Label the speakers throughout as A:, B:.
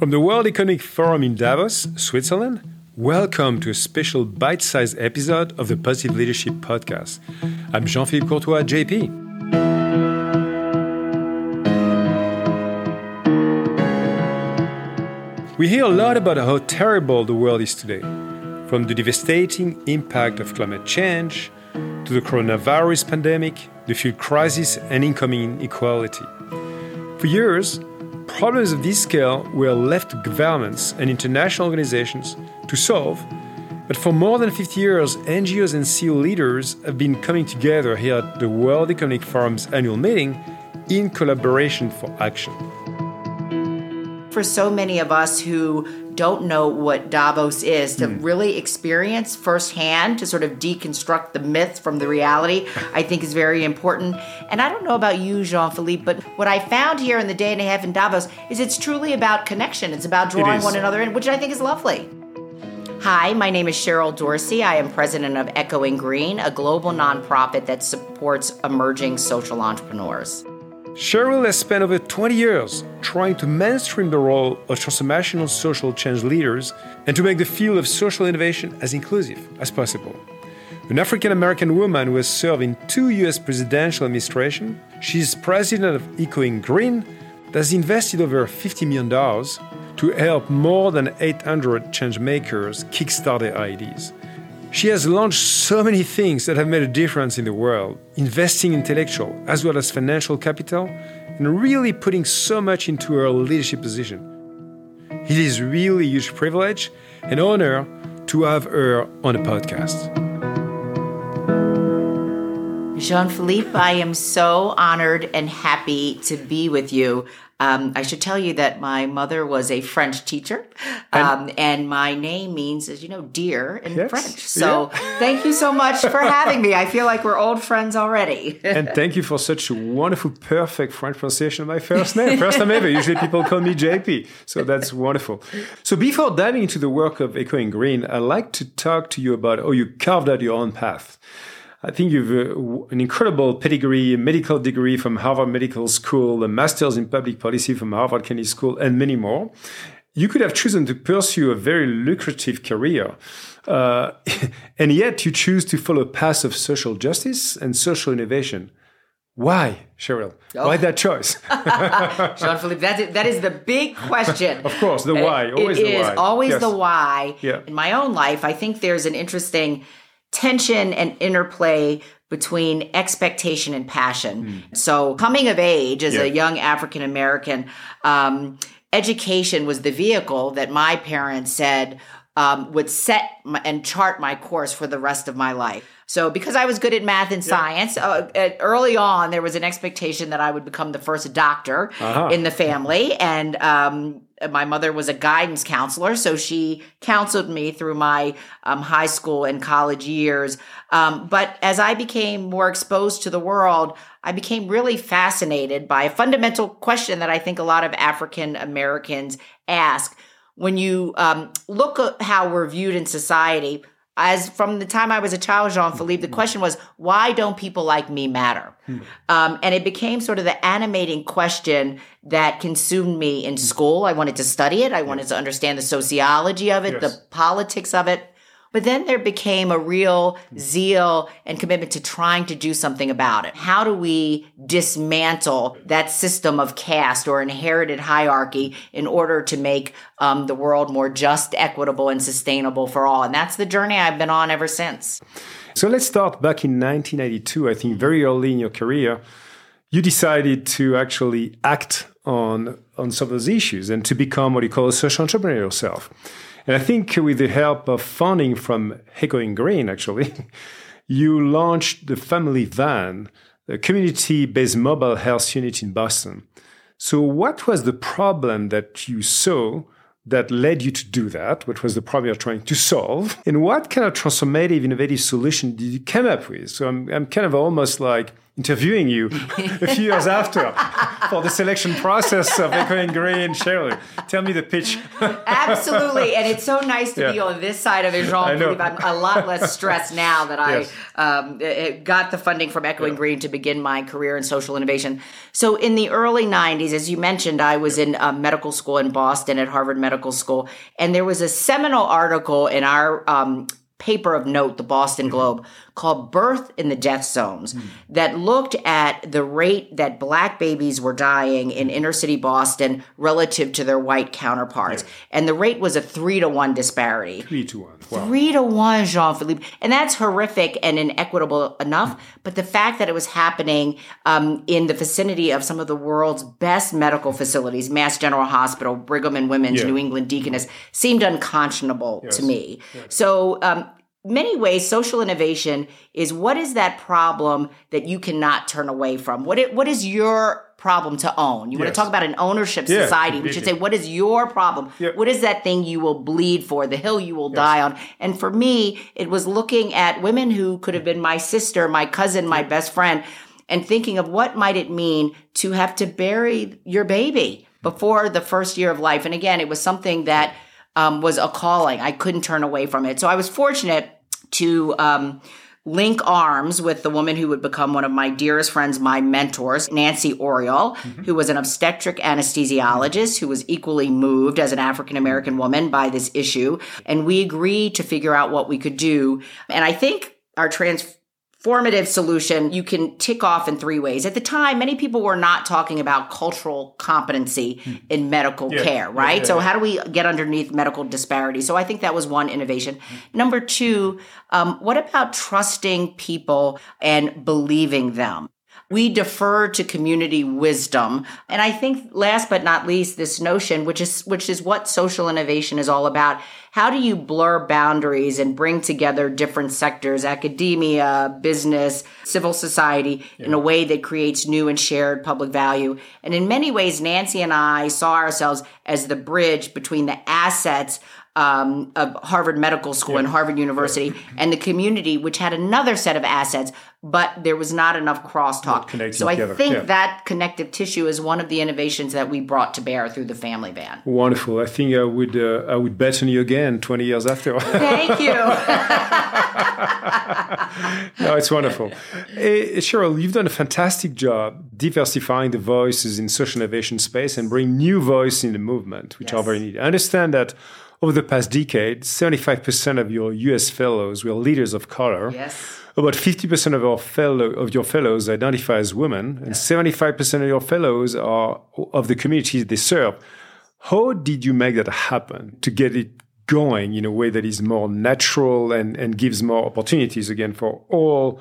A: From the World Economic Forum in Davos, Switzerland, welcome to a special bite sized episode of the Positive Leadership Podcast. I'm Jean Philippe Courtois, JP. We hear a lot about how terrible the world is today, from the devastating impact of climate change to the coronavirus pandemic, the food crisis, and incoming inequality. For years, problems of this scale were left to governments and international organizations to solve. But for more than 50 years, NGOs and CEO leaders have been coming together here at the World Economic Forum's annual meeting in collaboration for action.
B: For so many of us who don't know what Davos is, to mm. really experience firsthand, to sort of deconstruct the myth from the reality, I think is very important. And I don't know about you, Jean Philippe, but what I found here in the day and a half in Davos is it's truly about connection. It's about drawing it one another in, which I think is lovely. Hi, my name is Cheryl Dorsey. I am president of Echoing Green, a global nonprofit that supports emerging social entrepreneurs.
A: Cheryl has spent over 20 years trying to mainstream the role of transformational social change leaders and to make the field of social innovation as inclusive as possible. An African American woman who has served in two US presidential administrations, she is president of Echoing Green that has invested over $50 million to help more than 800 change makers kickstart their ideas. She has launched so many things that have made a difference in the world, investing intellectual as well as financial capital, and really putting so much into her leadership position. It is really a huge privilege and honor to have her on the podcast.
B: Jean Philippe, I am so honored and happy to be with you. Um, I should tell you that my mother was a French teacher, um, and, and, my name means, as you know, dear in yes, French. So yeah. thank you so much for having me. I feel like we're old friends already.
A: and thank you for such a wonderful, perfect French pronunciation of my first name. First time ever. Usually people call me JP. So that's wonderful. So before diving into the work of Echoing Green, I'd like to talk to you about how you carved out your own path. I think you've uh, an incredible pedigree, a medical degree from Harvard Medical School, a master's in public policy from Harvard Kennedy School, and many more. You could have chosen to pursue a very lucrative career, uh, and yet you choose to follow a path of social justice and social innovation. Why, Cheryl? Oh. Why that choice?
B: Jean Philippe, that is, that is the big question.
A: of course, the why. Always
B: it
A: the
B: is
A: why.
B: always yes. the why. Yeah. In my own life, I think there's an interesting tension and interplay between expectation and passion. Mm. So, coming of age as yeah. a young African American, um, education was the vehicle that my parents said um, would set my, and chart my course for the rest of my life. So, because I was good at math and science, uh, early on there was an expectation that I would become the first doctor uh-huh. in the family, and um, my mother was a guidance counselor, so she counseled me through my um, high school and college years. Um, but as I became more exposed to the world, I became really fascinated by a fundamental question that I think a lot of African Americans ask. When you um, look at how we're viewed in society, as from the time I was a child, Jean Philippe, the mm-hmm. question was, why don't people like me matter? Hmm. Um, and it became sort of the animating question that consumed me in hmm. school. I wanted to study it. I wanted to understand the sociology of it, yes. the politics of it. But then there became a real zeal and commitment to trying to do something about it. How do we dismantle that system of caste or inherited hierarchy in order to make um, the world more just, equitable, and sustainable for all? And that's the journey I've been on ever since.
A: So let's start back in 1992, I think very early in your career. You decided to actually act on, on some of those issues and to become what you call a social entrepreneur yourself. And I think with the help of funding from Echoing Green, actually, you launched the Family Van, a community based mobile health unit in Boston. So, what was the problem that you saw that led you to do that? What was the problem you're trying to solve? And what kind of transformative, innovative solution did you come up with? So, I'm, I'm kind of almost like interviewing you a few years after for the selection process of Echoing Green. Cheryl, tell me the pitch.
B: Absolutely. And it's so nice to yeah. be on this side of it, Jean. I'm a lot less stressed now that yes. I um, got the funding from Echoing yeah. Green to begin my career in social innovation. So in the early 90s, as you mentioned, I was in uh, medical school in Boston at Harvard Medical School. And there was a seminal article in our um, paper of note, the Boston mm-hmm. Globe, called Birth in the Death Zones, mm. that looked at the rate that black babies were dying in inner city Boston relative to their white counterparts. Yeah. And the rate was a three to one disparity.
A: Three to one.
B: Wow. Three to one, Jean Philippe. And that's horrific and inequitable enough. Mm. But the fact that it was happening um, in the vicinity of some of the world's best medical facilities, Mass General Hospital, Brigham and Women's, yeah. New England Deaconess, seemed unconscionable yes. to me. So, um, many ways social innovation is what is that problem that you cannot turn away from? What it, what is your problem to own? You yes. want to talk about an ownership yeah, society. We should say what is your problem? Yeah. what is that thing you will bleed for the hill you will yes. die on? And for me it was looking at women who could have been my sister my cousin my best friend and thinking of what might it mean to have to bury your baby before the first year of life. And again it was something that um, was a calling. I couldn't turn away from it. So I was fortunate to um, link arms with the woman who would become one of my dearest friends, my mentors, Nancy Oriol, mm-hmm. who was an obstetric anesthesiologist who was equally moved as an African American woman by this issue. And we agreed to figure out what we could do. And I think our trans formative solution you can tick off in three ways. At the time, many people were not talking about cultural competency in medical yeah. care, right? Yeah, yeah, so, how do we get underneath medical disparity? So, I think that was one innovation. Number two, um, what about trusting people and believing them? We defer to community wisdom. And I think last but not least, this notion, which is, which is what social innovation is all about. How do you blur boundaries and bring together different sectors, academia, business, civil society yeah. in a way that creates new and shared public value? And in many ways, Nancy and I saw ourselves as the bridge between the assets um, of Harvard Medical School yeah. and Harvard University, yeah. and the community, which had another set of assets, but there was not enough crosstalk. So I together. think yeah. that connective tissue is one of the innovations that we brought to bear through the Family Van.
A: Wonderful. I think I would uh, I would bet on you again twenty years after.
B: Thank you.
A: no, it's wonderful. Hey, Cheryl, you've done a fantastic job diversifying the voices in social innovation space and bring new voice in the movement, which yes. are very needed. I understand that over the past decade, 75% of your US fellows were leaders of color.
B: Yes.
A: About 50% of, our fellow, of your fellows identify as women, and 75% of your fellows are of the communities they serve. How did you make that happen to get it going in a way that is more natural and, and gives more opportunities again for all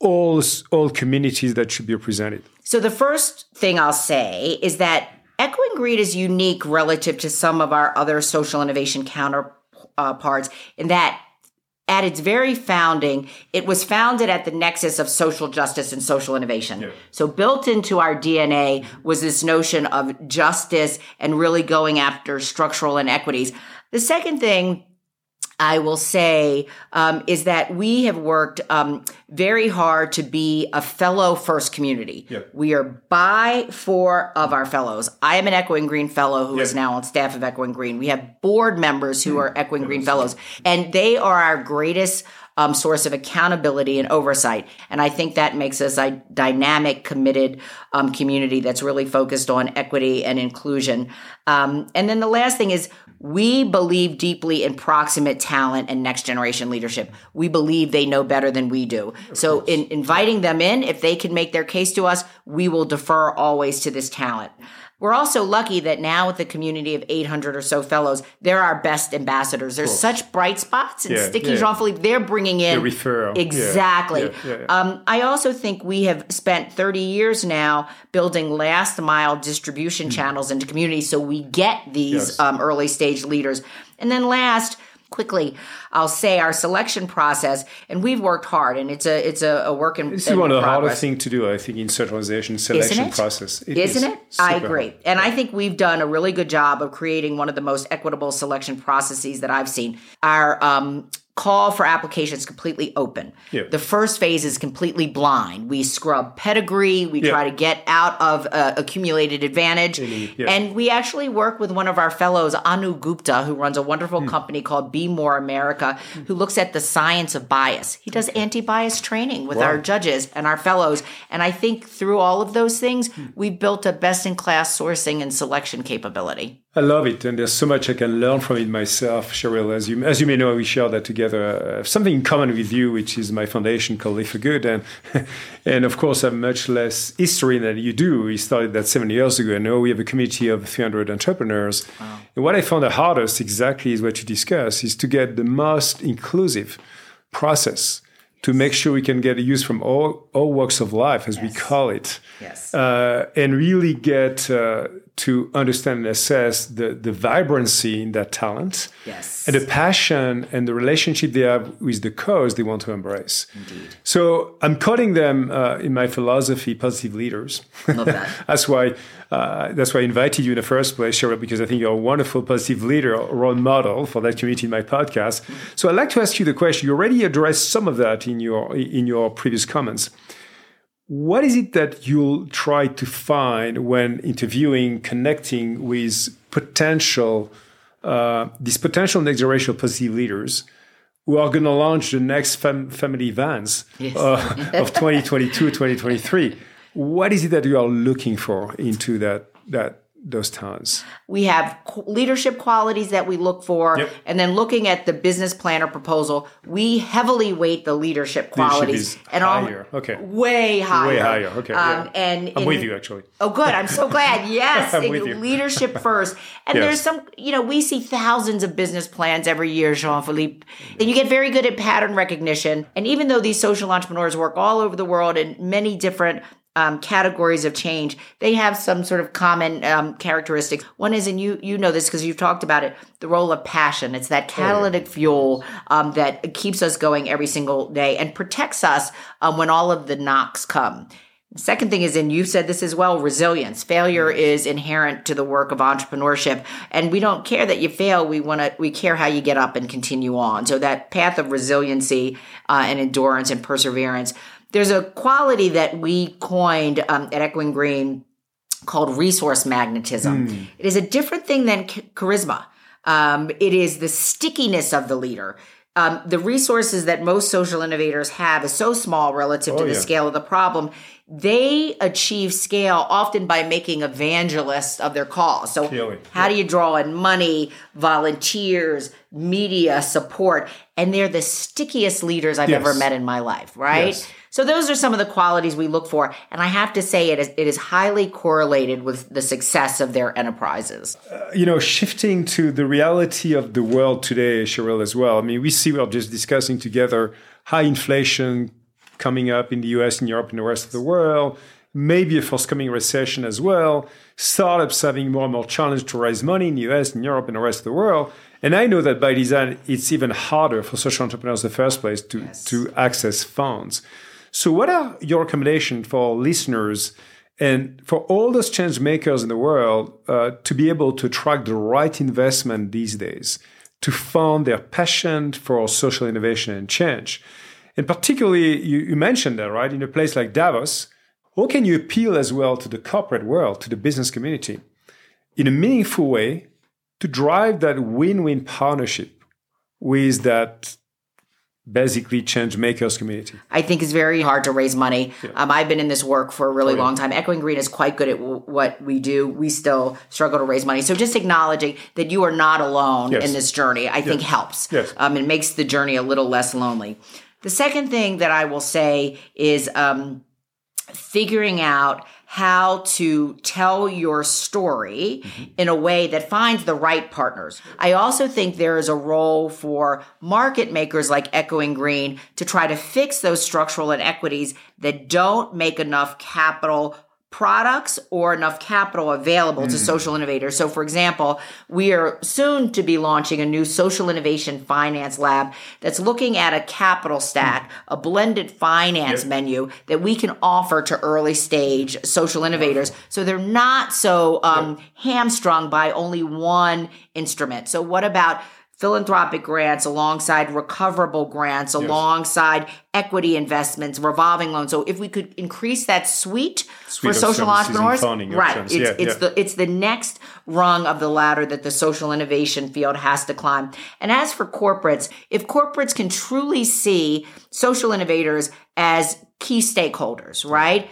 A: all all communities that should be represented?
B: So the first thing I'll say is that Echoing Green is unique relative to some of our other social innovation counterparts uh, in that at its very founding, it was founded at the nexus of social justice and social innovation. Yeah. So built into our DNA was this notion of justice and really going after structural inequities. The second thing I will say um, is that we have worked um, very hard to be a fellow first community. We are by four of our fellows. I am an Echoing Green fellow who is now on staff of Echoing Green. We have board members who mm. are Echoing Green fellows, and they are our greatest um, source of accountability and oversight. And I think that makes us a dynamic, committed um, community that's really focused on equity and inclusion. Um, and then the last thing is we believe deeply in proximate talent and next generation leadership. We believe they know better than we do. Of so, course. in inviting them in, if they can make their case to us, we will defer always to this talent. We're also lucky that now with the community of 800 or so fellows, they're our best ambassadors. There's such bright spots and yeah, sticky yeah. Jean Philippe. They're bringing in
A: the referral.
B: Exactly. Yeah, um, I also think we have spent 30 years now building last mile distribution mm. channels into communities so we get these yes. um, early stage leaders. And then last, quickly i'll say our selection process and we've worked hard and it's a it's a, a work in
A: this is one of the hardest things to do i think in centralization selection Isn't process.
B: Isn't is it? I agree. hard. and i think we've done a really good job of creating one of the most equitable selection processes that i've seen. Our um, call for applications completely open.
A: Yeah.
B: The first phase is completely blind. We scrub pedigree. We yeah. try to get out of uh, accumulated advantage. Yeah. And we actually work with one of our fellows, Anu Gupta, who runs a wonderful mm. company called Be More America, who looks at the science of bias. He does anti bias training with wow. our judges and our fellows. And I think through all of those things, mm. we've built a best in class sourcing and selection capability.
A: I love it, and there's so much I can learn from it myself, Cheryl. As you as you may know, we share that together. Uh, something in common with you, which is my foundation called Live for Good, and and of course, I'm much less history than you do. We started that seven years ago, and now we have a community of 300 entrepreneurs. Wow. And what I found the hardest, exactly, is what you discuss, is to get the most inclusive process to make sure we can get a use from all, all walks of life, as yes. we call it,
B: yes.
A: uh, and really get uh, to understand and assess the, the vibrancy in that talent
B: yes.
A: and the passion and the relationship they have with the cause they want to embrace.
B: Indeed.
A: So I'm calling them uh, in my philosophy positive leaders.
B: Love that.
A: that's why uh, that's why I invited you in the first place, Cheryl, because I think you're a wonderful positive leader, role model for that community in my podcast. So I'd like to ask you the question. You already addressed some of that in your in your previous comments what is it that you'll try to find when interviewing, connecting with potential, uh, these potential next generation positive leaders who are going to launch the next fam- family vans yes. uh, of 2022, 2023? What is it that you are looking for into that that those towns?
B: We have leadership qualities that we look for, yep. and then looking at the business planner proposal, we heavily weight the leadership qualities
A: leadership and higher. All, okay,
B: way higher,
A: way higher. Okay, um,
B: yeah. and
A: I'm in, with you actually.
B: Oh, good. I'm so glad. Yes,
A: I'm with you.
B: leadership first. And yes. there's some, you know, we see thousands of business plans every year, Jean Philippe, and you get very good at pattern recognition. And even though these social entrepreneurs work all over the world in many different um, categories of change, they have some sort of common um, characteristics. One is, and you you know this because you've talked about it, the role of passion. It's that catalytic fuel um, that keeps us going every single day and protects us um, when all of the knocks come. The second thing is, and you said this as well, resilience. Failure is inherent to the work of entrepreneurship, and we don't care that you fail. We want to, we care how you get up and continue on. So that path of resiliency uh, and endurance and perseverance there's a quality that we coined um, at Echoing Green called resource magnetism. Mm. It is a different thing than charisma. Um, it is the stickiness of the leader. Um, the resources that most social innovators have is so small relative oh, to the yeah. scale of the problem. They achieve scale often by making evangelists of their cause. So, how yeah. do you draw in money, volunteers, media support? And they're the stickiest leaders I've yes. ever met in my life, right? Yes. So those are some of the qualities we look for. And I have to say it is, it is highly correlated with the success of their enterprises.
A: Uh, you know, shifting to the reality of the world today, Cheryl, as well. I mean, we see we're just discussing together high inflation coming up in the US and Europe and the rest of the world, maybe a forthcoming recession as well, startups having more and more challenge to raise money in the US and Europe and the rest of the world. And I know that by design, it's even harder for social entrepreneurs in the first place to, yes. to access funds. So, what are your recommendations for listeners and for all those change makers in the world uh, to be able to attract the right investment these days to fund their passion for social innovation and change? And particularly, you, you mentioned that, right? In a place like Davos, how can you appeal as well to the corporate world, to the business community, in a meaningful way to drive that win win partnership with that basically change makers community
B: i think it's very hard to raise money yeah. um, i've been in this work for a really oh, long time echoing green is quite good at w- what we do we still struggle to raise money so just acknowledging that you are not alone yes. in this journey i yes. think helps
A: yes.
B: um, it makes the journey a little less lonely the second thing that i will say is um, figuring out how to tell your story mm-hmm. in a way that finds the right partners. I also think there is a role for market makers like Echoing Green to try to fix those structural inequities that don't make enough capital products or enough capital available mm. to social innovators. So, for example, we are soon to be launching a new social innovation finance lab that's looking at a capital stack, mm. a blended finance yep. menu that we can offer to early stage social innovators. So they're not so um, yep. hamstrung by only one instrument. So, what about philanthropic grants alongside recoverable grants, yes. alongside equity investments, revolving loans. So if we could increase that suite, suite for social entrepreneurs, right? It's, yeah, it's yeah. the it's the next rung of the ladder that the social innovation field has to climb. And as for corporates, if corporates can truly see social innovators as key stakeholders, right?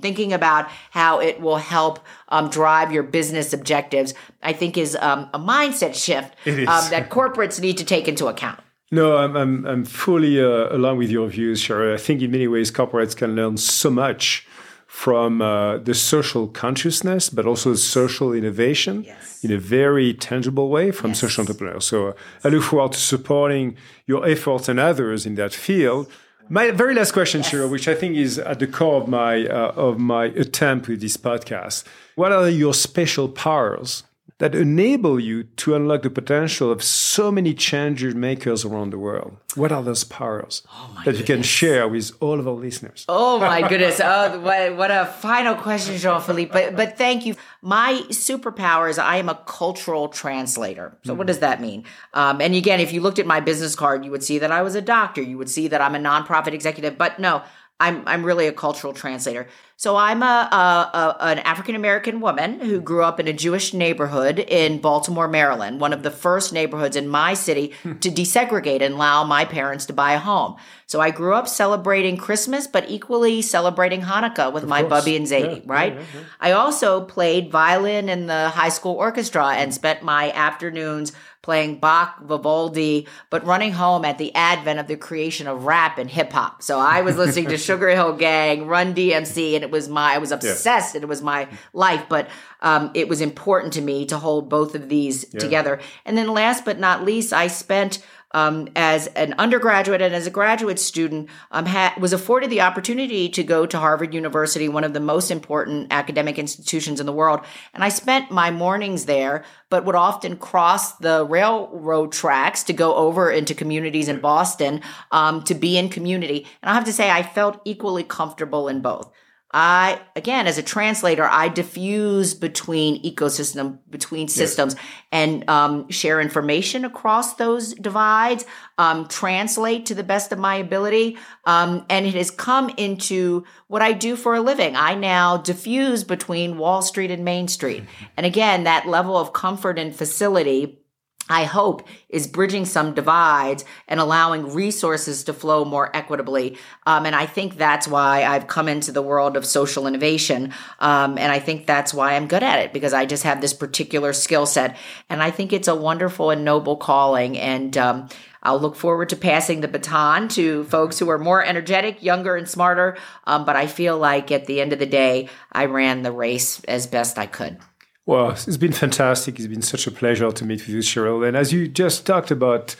B: Thinking about how it will help um, drive your business objectives, I think is um, a mindset shift um, that corporates need to take into account.
A: No, I'm, I'm, I'm fully uh, along with your views, Cheryl. I think in many ways corporates can learn so much from uh, the social consciousness, but also social innovation yes. in a very tangible way from yes. social entrepreneurs. So uh, I look forward to supporting your efforts and others in that field my very last question, yes. Cheryl, which I think is at the core of my uh, of my attempt with this podcast. What are your special powers that enable you to unlock the potential of so many change makers around the world? What are those powers oh that goodness. you can share with all of our listeners?
B: Oh my goodness! oh, what, what a final question, Jean Philippe. But but thank you. My superpower is I am a cultural translator. So mm. what does that mean? Um, and again, if you looked at my business card, you would see that I was a doctor. You would see that I'm a nonprofit executive. But no, I'm I'm really a cultural translator. So I'm a, a, a an African American woman who grew up in a Jewish neighborhood in Baltimore, Maryland, one of the first neighborhoods in my city hmm. to desegregate and allow my parents to buy a home. So I grew up celebrating Christmas, but equally celebrating Hanukkah with of my course. Bubby and Zadie, yeah, right? Yeah, yeah, I also played violin in the high school orchestra and spent my afternoons playing Bach, Vivaldi, but running home at the advent of the creation of rap and hip hop. So I was listening to Sugarhill Gang, Run DMC, and it was my, I was obsessed yeah. and it was my life, but um, it was important to me to hold both of these yeah. together. And then last but not least, I spent um, as an undergraduate and as a graduate student, um, ha- was afforded the opportunity to go to Harvard University, one of the most important academic institutions in the world. And I spent my mornings there, but would often cross the railroad tracks to go over into communities in Boston um, to be in community. And I have to say, I felt equally comfortable in both. I, again, as a translator, I diffuse between ecosystem, between systems yes. and um, share information across those divides, um, translate to the best of my ability. Um, and it has come into what I do for a living. I now diffuse between Wall Street and Main Street. And again, that level of comfort and facility I hope is bridging some divides and allowing resources to flow more equitably. Um, and I think that's why I've come into the world of social innovation. Um, and I think that's why I'm good at it because I just have this particular skill set. And I think it's a wonderful and noble calling. And um, I'll look forward to passing the baton to folks who are more energetic, younger, and smarter. Um, but I feel like at the end of the day, I ran the race as best I could.
A: Well, it's been fantastic. It's been such a pleasure to meet with you, Cheryl. And as you just talked about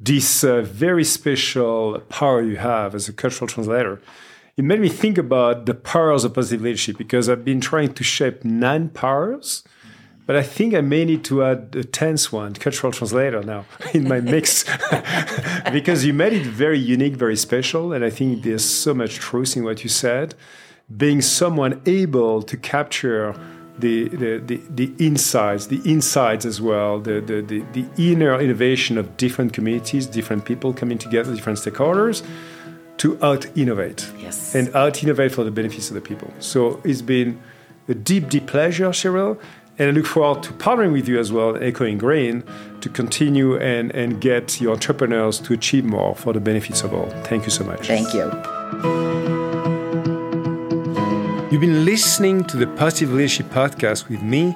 A: this uh, very special power you have as a cultural translator, it made me think about the powers of positive leadership because I've been trying to shape nine powers, but I think I may need to add a tenth one, cultural translator, now in my mix because you made it very unique, very special. And I think there's so much truth in what you said. Being someone able to capture the, the, the, the insights, the insights as well, the, the, the, the inner innovation of different communities, different people coming together, different stakeholders to out innovate
B: yes.
A: and out innovate for the benefits of the people. So it's been a deep, deep pleasure, Cheryl. And I look forward to partnering with you as well, Echoing Green, to continue and, and get your entrepreneurs to achieve more for the benefits of all. Thank you so much.
B: Thank you.
A: You've been listening to the Positive Leadership Podcast with me,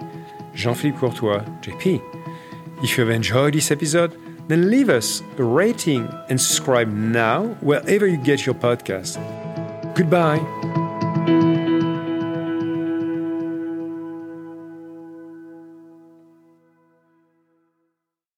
A: Jean Philippe Courtois, JP. If you have enjoyed this episode, then leave us a rating and subscribe now wherever you get your podcast. Goodbye.